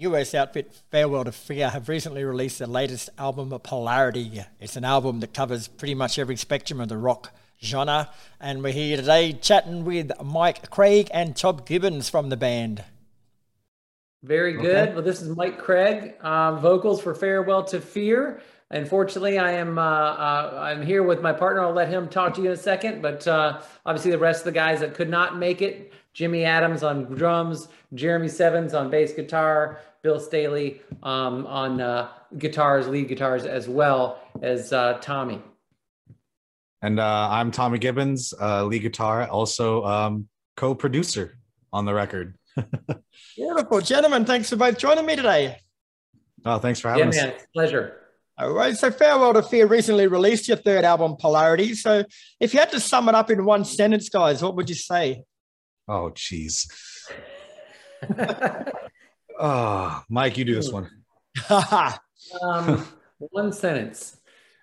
US outfit Farewell to Fear have recently released their latest album, Polarity. It's an album that covers pretty much every spectrum of the rock genre. And we're here today chatting with Mike Craig and Todd Gibbons from the band. Very good. Okay. Well, this is Mike Craig, um, vocals for Farewell to Fear. Unfortunately, I am uh, uh, I'm here with my partner. I'll let him talk to you in a second. But uh, obviously, the rest of the guys that could not make it: Jimmy Adams on drums, Jeremy Sevens on bass guitar, Bill Staley um, on uh, guitars, lead guitars, as well as uh, Tommy. And uh, I'm Tommy Gibbons, uh, lead guitar, also um, co-producer on the record. Beautiful, gentlemen. Thanks for both joining me today. Oh, thanks for having yeah, us. Man, pleasure. All right. So, Farewell to Fear recently released your third album, Polarity. So, if you had to sum it up in one sentence, guys, what would you say? Oh, jeez. Oh, Mike, you do this one. um, one sentence.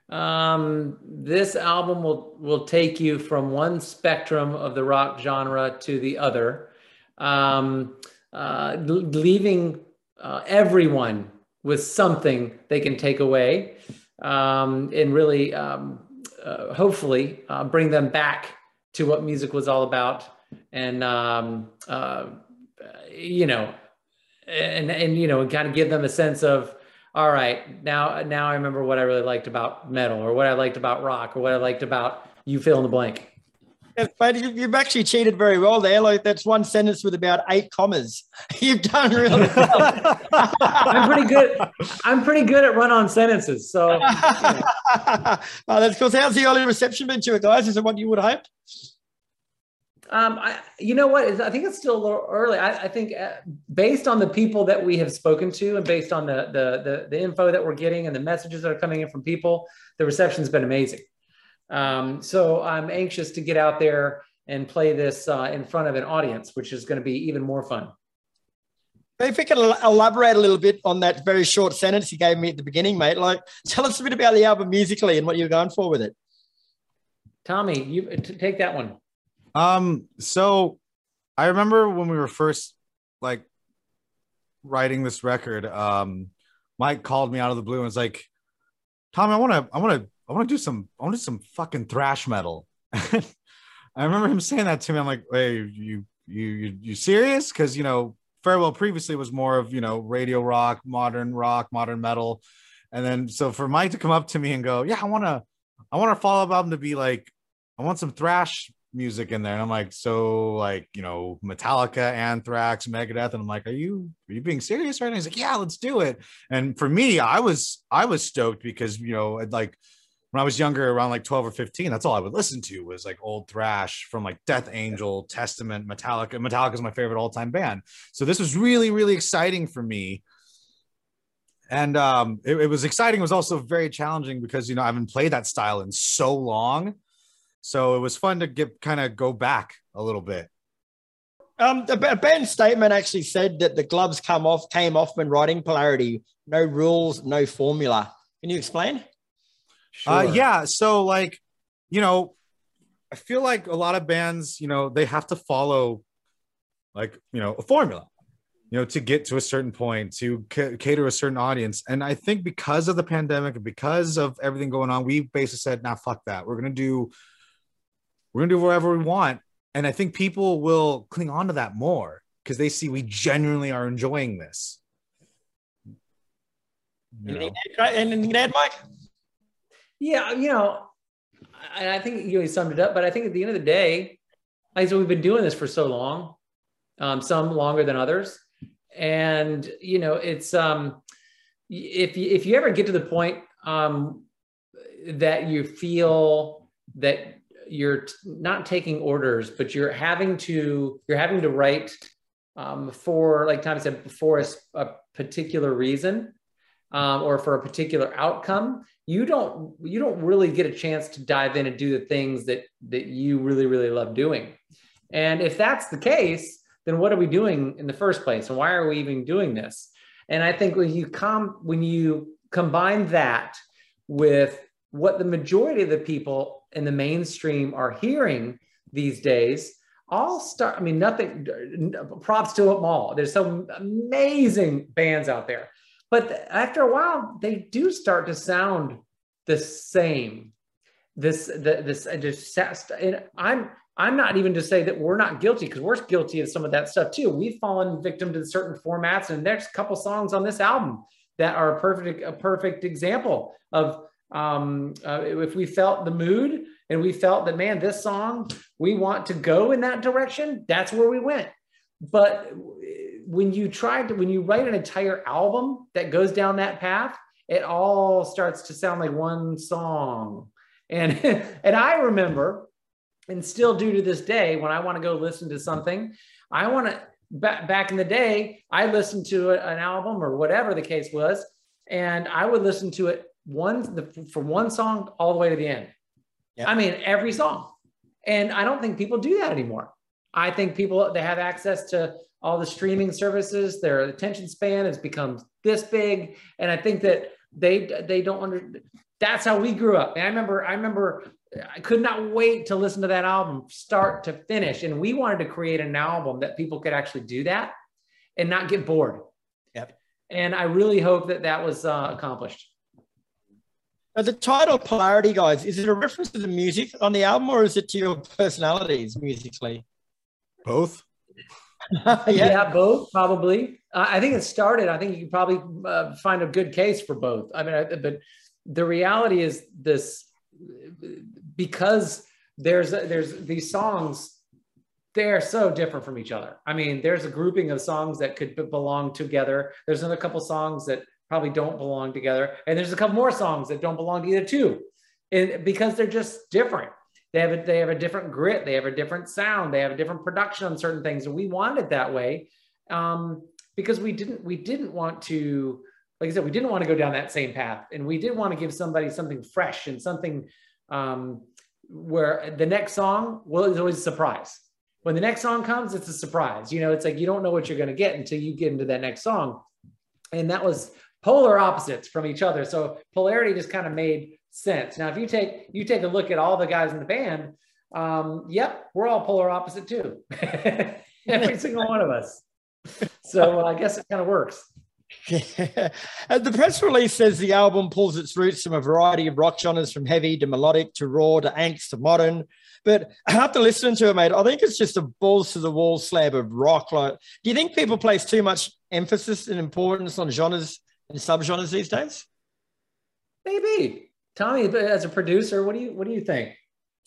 Um, this album will will take you from one spectrum of the rock genre to the other, um, uh, leaving uh, everyone with something they can take away, um, and really, um, uh, hopefully, uh, bring them back to what music was all about, and um, uh, you know and and you know kind of give them a sense of all right now now i remember what i really liked about metal or what i liked about rock or what i liked about you fill in the blank but you've actually cheated very well there. Like that's one sentence with about eight commas. You've done really well. I'm pretty good. I'm pretty good at run-on sentences. So, oh, that's cool. So how's the early reception been to it, guys? Is it what you would have hoped? Um, I, you know what? I think it's still a little early. I, I, think uh, based on the people that we have spoken to, and based on the, the, the the info that we're getting and the messages that are coming in from people, the reception's been amazing. Um, so I'm anxious to get out there and play this uh, in front of an audience, which is going to be even more fun. If we can elaborate a little bit on that very short sentence you gave me at the beginning, mate, like tell us a bit about the album musically and what you're going for with it. Tommy, you take that one. Um, so I remember when we were first like writing this record, um, Mike called me out of the blue and was like, Tommy, I want to, I want to, I want to do some, I want to do some fucking thrash metal. I remember him saying that to me. I'm like, hey, you, you, you, you serious? Cause you know, Farewell previously was more of, you know, radio rock, modern rock, modern metal. And then, so for Mike to come up to me and go, yeah, I want to, I want our follow-up album to be like, I want some thrash music in there. And I'm like, so like, you know, Metallica, Anthrax, Megadeth. And I'm like, are you are you being serious right now? He's like, yeah, let's do it. And for me, I was I was stoked because you know, like when I was younger, around like 12 or 15, that's all I would listen to was like old thrash from like Death Angel, Testament, Metallica. Metallica is my favorite all-time band. So this was really, really exciting for me. And um, it, it was exciting. It was also very challenging because you know I haven't played that style in so long so it was fun to get kind of go back a little bit. Um, a band statement actually said that the gloves come off came off when writing polarity. No rules, no formula. Can you explain? Uh, sure. Uh, yeah. So like, you know, I feel like a lot of bands, you know, they have to follow like you know a formula you know to get to a certain point to c- cater a certain audience and i think because of the pandemic and because of everything going on we basically said now nah, fuck that we're going to do we're gonna do whatever we want. And i think people will cling on to that more because they see we genuinely are enjoying this. You know? anything to add mike? Yeah you know and i think you summed it up but i think at the end of the day like so we've been doing this for so long um, some longer than others. And you know it's um if you if you ever get to the point um that you feel that you're not taking orders, but you're having to you're having to write um, for, like Tom said, for a, a particular reason um, or for a particular outcome, you don't you don't really get a chance to dive in and do the things that that you really really love doing. And if that's the case, then what are we doing in the first place, and why are we even doing this? And I think when you come when you combine that with what the majority of the people in the mainstream are hearing these days, all start. I mean, nothing. Props to them all. There's some amazing bands out there, but after a while, they do start to sound the same. This, the, this, uh, just. And I'm, I'm not even to say that we're not guilty because we're guilty of some of that stuff too. We've fallen victim to certain formats, and there's a couple songs on this album that are a perfect, a perfect example of um, uh, if we felt the mood and we felt that man this song we want to go in that direction that's where we went. But when you try to when you write an entire album that goes down that path it all starts to sound like one song. And and i remember and still do to this day when i want to go listen to something i want to back, back in the day i listened to an album or whatever the case was and i would listen to it one the, from one song all the way to the end. Yep. I mean, every song. And I don't think people do that anymore. I think people they have access to all the streaming services. Their attention span has become this big, and I think that they they don't under. That's how we grew up. And I remember I remember I could not wait to listen to that album start to finish, and we wanted to create an album that people could actually do that and not get bored. Yep. And I really hope that that was uh, accomplished. Now, the title Polarity, guys, is it a reference to the music on the album or is it to your personalities musically? Both. yeah. yeah. both probably. Uh, I think it started. I think you could probably uh, find a good case for both. I mean, I, but the reality is this because there's there's these songs they're so different from each other. I mean, there's a grouping of songs that could belong together. There's another couple songs that probably don't belong together. And there's a couple more songs that don't belong to either two. And because they're just different. They have a, they have a different grit, they have a different sound, they have a different production on certain things. And we want it that way. Um, because we didn't we didn't want to like I said, we didn't want to go down that same path. And we did want to give somebody something fresh and something um, where the next song well is always a surprise. When the next song comes, it's a surprise. You know, it's like you don't know what you're going to get until you get into that next song. And that was polar opposites from each other. So polarity just kind of made sense. Now, if you take you take a look at all the guys in the band, um, yep, we're all polar opposite too. Every single one of us. So uh, I guess it kind of works. Yeah. the press release says the album pulls its roots from a variety of rock genres, from heavy to melodic to raw to angst to modern. But after listening to it, mate, I think it's just a balls to the wall slab of rock. Like, do you think people place too much emphasis and importance on genres in subgenres these days? Maybe. Tommy, as a producer, what do you what do you think?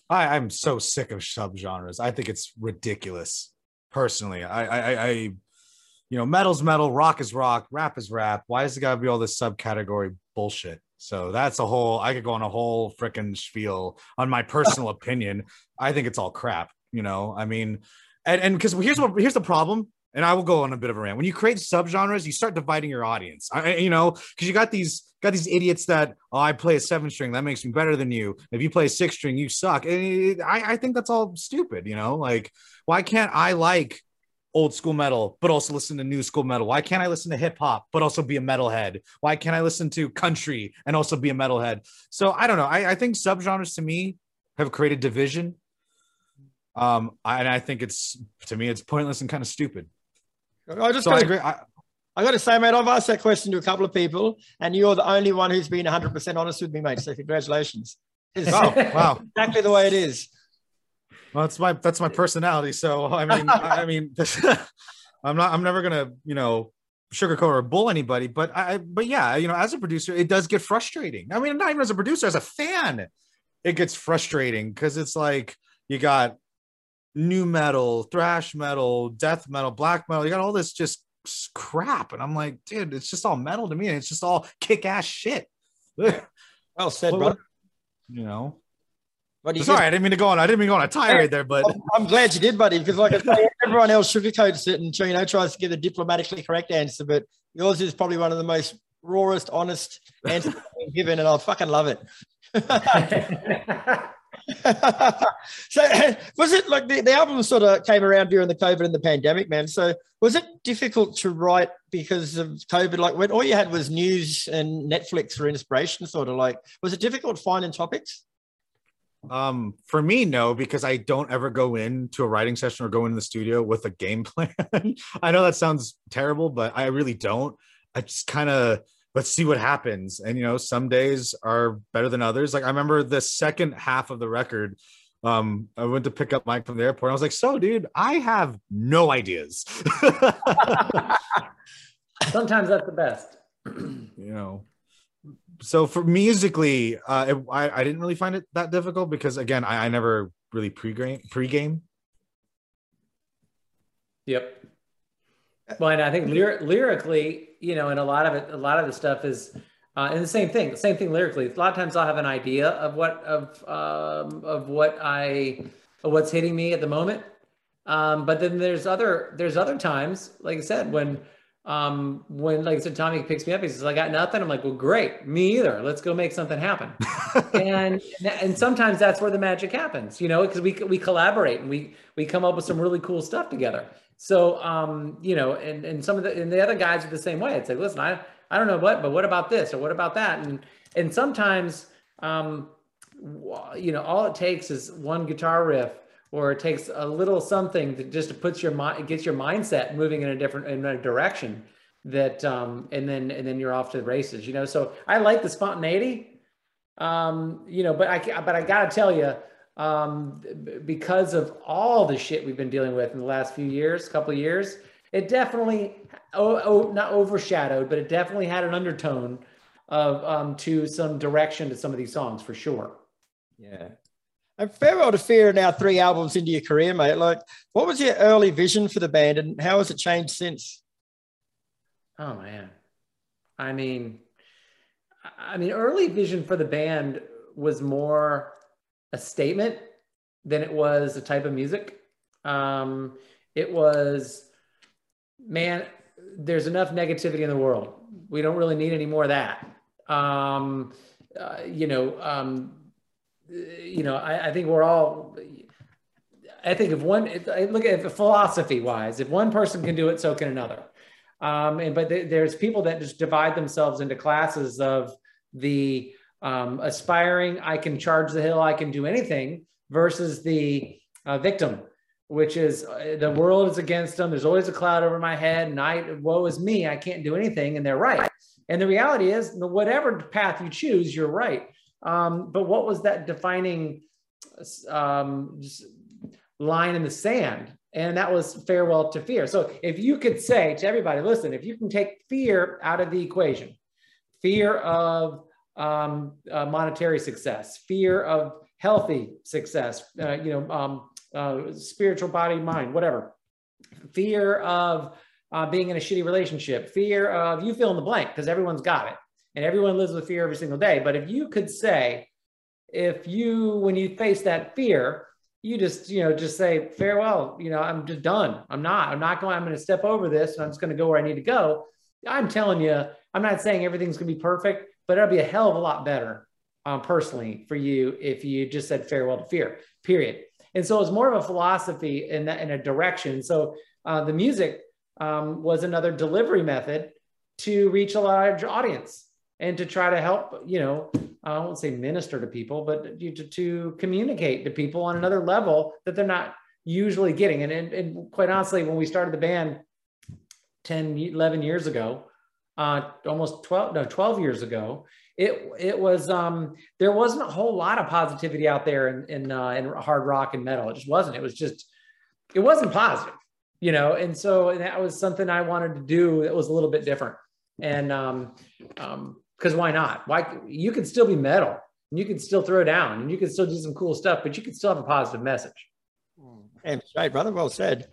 I, I'm so sick of subgenres. I think it's ridiculous. Personally, I, I, I, you know, metal's metal, rock is rock, rap is rap. Why does it got to be all this subcategory bullshit? So that's a whole. I could go on a whole freaking spiel on my personal opinion. I think it's all crap. You know, I mean, and and because here's what here's the problem and I will go on a bit of a rant. When you create subgenres, you start dividing your audience. I, you know, because you got these got these idiots that oh, I play a seven string, that makes me better than you. If you play a six string, you suck. And I, I think that's all stupid. You know, like why can't I like old school metal but also listen to new school metal? Why can't I listen to hip hop but also be a metalhead? Why can't I listen to country and also be a metalhead? So I don't know. I, I think subgenres to me have created division. Um, I, and I think it's to me it's pointless and kind of stupid. I just so gotta, I agree. I, I got to say, mate, I've asked that question to a couple of people, and you're the only one who's been 100% honest with me, mate. So congratulations. oh, wow. Exactly the way it is. Well, that's my that's my personality. So I mean, I mean, I'm not. I'm never gonna, you know, sugarcoat or bull anybody. But I, but yeah, you know, as a producer, it does get frustrating. I mean, not even as a producer, as a fan, it gets frustrating because it's like you got nu metal, thrash metal, death metal, black metal. You got all this just crap. And I'm like, dude, it's just all metal to me. And it's just all kick ass shit. well said, brother. You know, But he Sorry, just- I didn't mean to go on. I didn't mean to go on a tirade there, but I'm, I'm glad you did, buddy, because like I say, everyone else sugarcoats it and you know tries to give a diplomatically correct answer, but yours is probably one of the most rawest, honest answers given, and I fucking love it. so was it like the, the album sort of came around during the COVID and the pandemic, man? So was it difficult to write because of COVID? Like when all you had was news and Netflix for inspiration, sort of like was it difficult finding topics? um, for me, no, because I don't ever go into a writing session or go into the studio with a game plan. I know that sounds terrible, but I really don't. I just kind of let's see what happens. And you know, some days are better than others. Like I remember the second half of the record. Um, I went to pick up Mike from the airport. I was like, "So, dude, I have no ideas." Sometimes that's the best. you know so for musically uh it, I, I didn't really find it that difficult because again i, I never really pre-game pre-game Yep. Well, and I think lyr- lyrically, you know, and a lot of it, a lot of the stuff is, uh, and the same thing, the same thing lyrically. A lot of times I'll have an idea of what of um, of what I of what's hitting me at the moment, um, but then there's other there's other times, like I said, when um, when like I said, Tommy picks me up, he says, "I got nothing." I'm like, "Well, great, me either. Let's go make something happen." and and sometimes that's where the magic happens, you know, because we we collaborate and we we come up with some really cool stuff together. So um, you know, and and some of the and the other guys are the same way. It's like, listen, I I don't know what, but what about this or what about that? And and sometimes um, you know, all it takes is one guitar riff or it takes a little something that just puts your mind gets your mindset moving in a different in a direction that um and then and then you're off to the races you know so i like the spontaneity um you know but i but i gotta tell you um because of all the shit we've been dealing with in the last few years couple of years it definitely oh, oh not overshadowed but it definitely had an undertone of um to some direction to some of these songs for sure Yeah. And farewell to fear now three albums into your career, mate. Like, what was your early vision for the band, and how has it changed since? Oh man. I mean I mean early vision for the band was more a statement than it was a type of music. Um it was man there's enough negativity in the world. We don't really need any more of that. Um uh, you know um you know I, I think we're all I think if one, look at philosophy wise, if one person can do it, so can another. Um, and but th- there's people that just divide themselves into classes of the um, aspiring, I can charge the hill, I can do anything, versus the uh, victim, which is uh, the world is against them. There's always a cloud over my head, and I, woe is me, I can't do anything, and they're right. And the reality is, whatever path you choose, you're right. Um, but what was that defining um, line in the sand? And that was farewell to fear. So if you could say to everybody, listen, if you can take fear out of the equation, fear of um, uh, monetary success, fear of healthy success, uh, you know, um, uh, spiritual body, mind, whatever, fear of uh, being in a shitty relationship, fear of you fill in the blank because everyone's got it and everyone lives with fear every single day. But if you could say, if you, when you face that fear, you just, you know, just say farewell, you know, I'm just done. I'm not, I'm not going, I'm going to step over this and I'm just going to go where I need to go. I'm telling you, I'm not saying everything's going to be perfect, but it'll be a hell of a lot better um, personally for you if you just said farewell to fear, period. And so it's more of a philosophy in that in a direction. So uh, the music um, was another delivery method to reach a large audience and to try to help, you know, I won't say minister to people, but to, to communicate to people on another level that they're not usually getting. And, and, and quite honestly, when we started the band 10, 11 years ago, uh, almost 12, no, 12 years ago, it, it was, um, there wasn't a whole lot of positivity out there in, in, uh, in hard rock and metal. It just wasn't, it was just, it wasn't positive, you know? And so that was something I wanted to do that was a little bit different. And, um, um, because why not? Why you can still be metal and you can still throw down and you can still do some cool stuff, but you can still have a positive message. Damn straight, brother. Well said.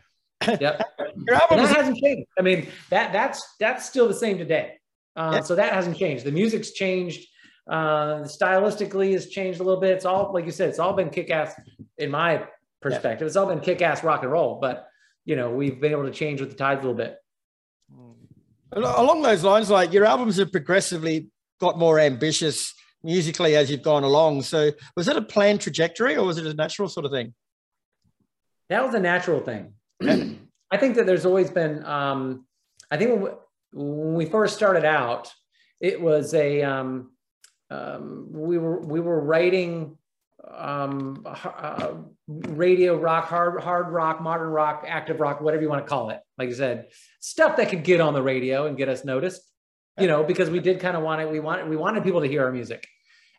Yep. Your album that hasn't changed. I mean, that that's that's still the same today. Uh, Yeah. So that hasn't changed. The music's changed. Uh, stylistically has changed a little bit. It's all like you said. It's all been kick-ass in my perspective. It's all been kick-ass rock and roll. But you know, we've been able to change with the tides a little bit. Along those lines, like your albums have progressively got more ambitious musically as you've gone along. So was it a planned trajectory or was it a natural sort of thing? That was a natural thing. I think that there's always been. Um, I think when we, when we first started out, it was a um, um, we were we were writing um, uh, radio rock, hard hard rock, modern rock, active rock, whatever you want to call it. Like I said, stuff that could get on the radio and get us noticed. You know, because we did kind of want it. We wanted we wanted people to hear our music,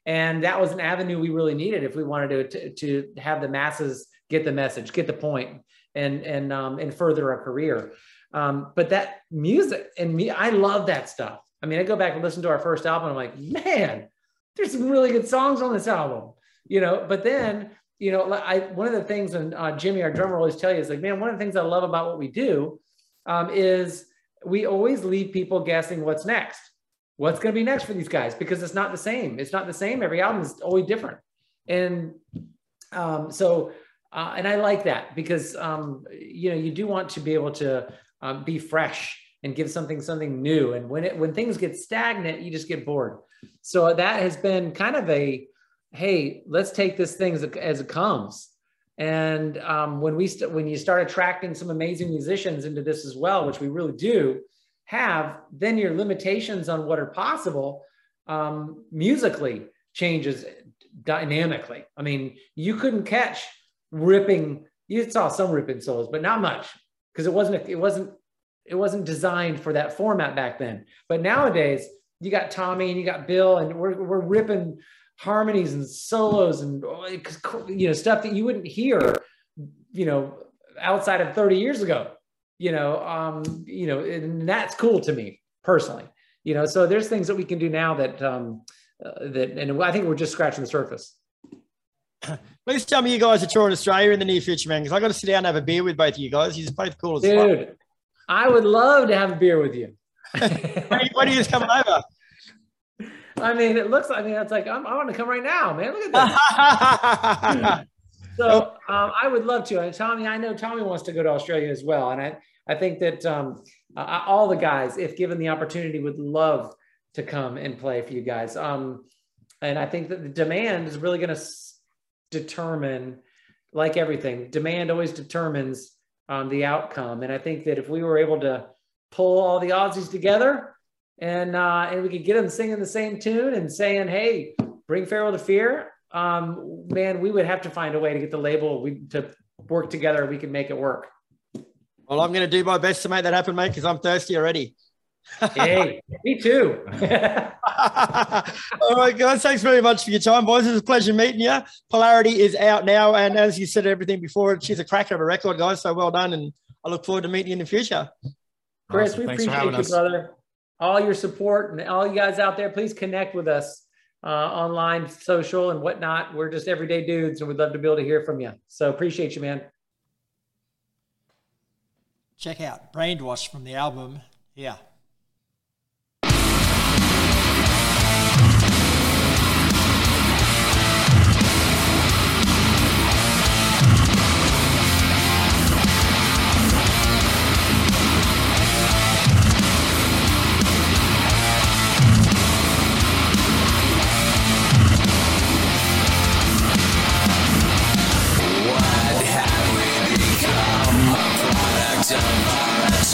and that was an avenue we really needed if we wanted to to, to have the masses get the message, get the point, and and um, and further a career. Um, but that music and me, I love that stuff. I mean, I go back and listen to our first album. I'm like, man, there's some really good songs on this album, you know. But then, you know, I one of the things, and uh, Jimmy, our drummer, always tell you is like, man, one of the things I love about what we do um, is we always leave people guessing what's next. What's going to be next for these guys? Because it's not the same. It's not the same. Every album is always different, and um, so uh, and I like that because um, you know you do want to be able to um, be fresh and give something something new. And when it when things get stagnant, you just get bored. So that has been kind of a hey, let's take this thing as, as it comes. And um, when we st- when you start attracting some amazing musicians into this as well, which we really do have, then your limitations on what are possible um, musically changes dynamically. I mean, you couldn't catch ripping. You saw some ripping solos, but not much because it wasn't it wasn't it wasn't designed for that format back then. But nowadays, you got Tommy and you got Bill, and we're we're ripping harmonies and solos and you know stuff that you wouldn't hear, you know, outside of 30 years ago. You know, um, you know, and that's cool to me personally. You know, so there's things that we can do now that um, uh, that, and I think we're just scratching the surface. Please tell me you guys are touring Australia in the near future, man, because I got to sit down and have a beer with both of you guys. You're both cool as Dude, fuck. I would love to have a beer with you. when, are you just coming over? I mean, it looks. like, I mean, it's like I'm, I want to come right now, man. Look at that. so um, I would love to. And Tommy, I know Tommy wants to go to Australia as well, and I I think that um, uh, all the guys, if given the opportunity, would love to come and play for you guys. Um, and I think that the demand is really going to determine, like everything, demand always determines um, the outcome. And I think that if we were able to pull all the Aussies together and uh, and we could get them singing the same tune and saying, "Hey, bring Farewell to Fear," um, man, we would have to find a way to get the label we to work together. We can make it work. Well, I'm going to do my best to make that happen, mate, because I'm thirsty already hey, me too. All right, guys. Thanks very much for your time, boys. It's a pleasure meeting you. Polarity is out now. And as you said everything before, she's a cracker of a record, guys. So well done. And I look forward to meeting you in the future. Chris, awesome. we Thanks appreciate you, us. brother. All your support and all you guys out there, please connect with us uh, online, social, and whatnot. We're just everyday dudes, and we'd love to be able to hear from you. So appreciate you, man. Check out Brainwash from the album. Yeah.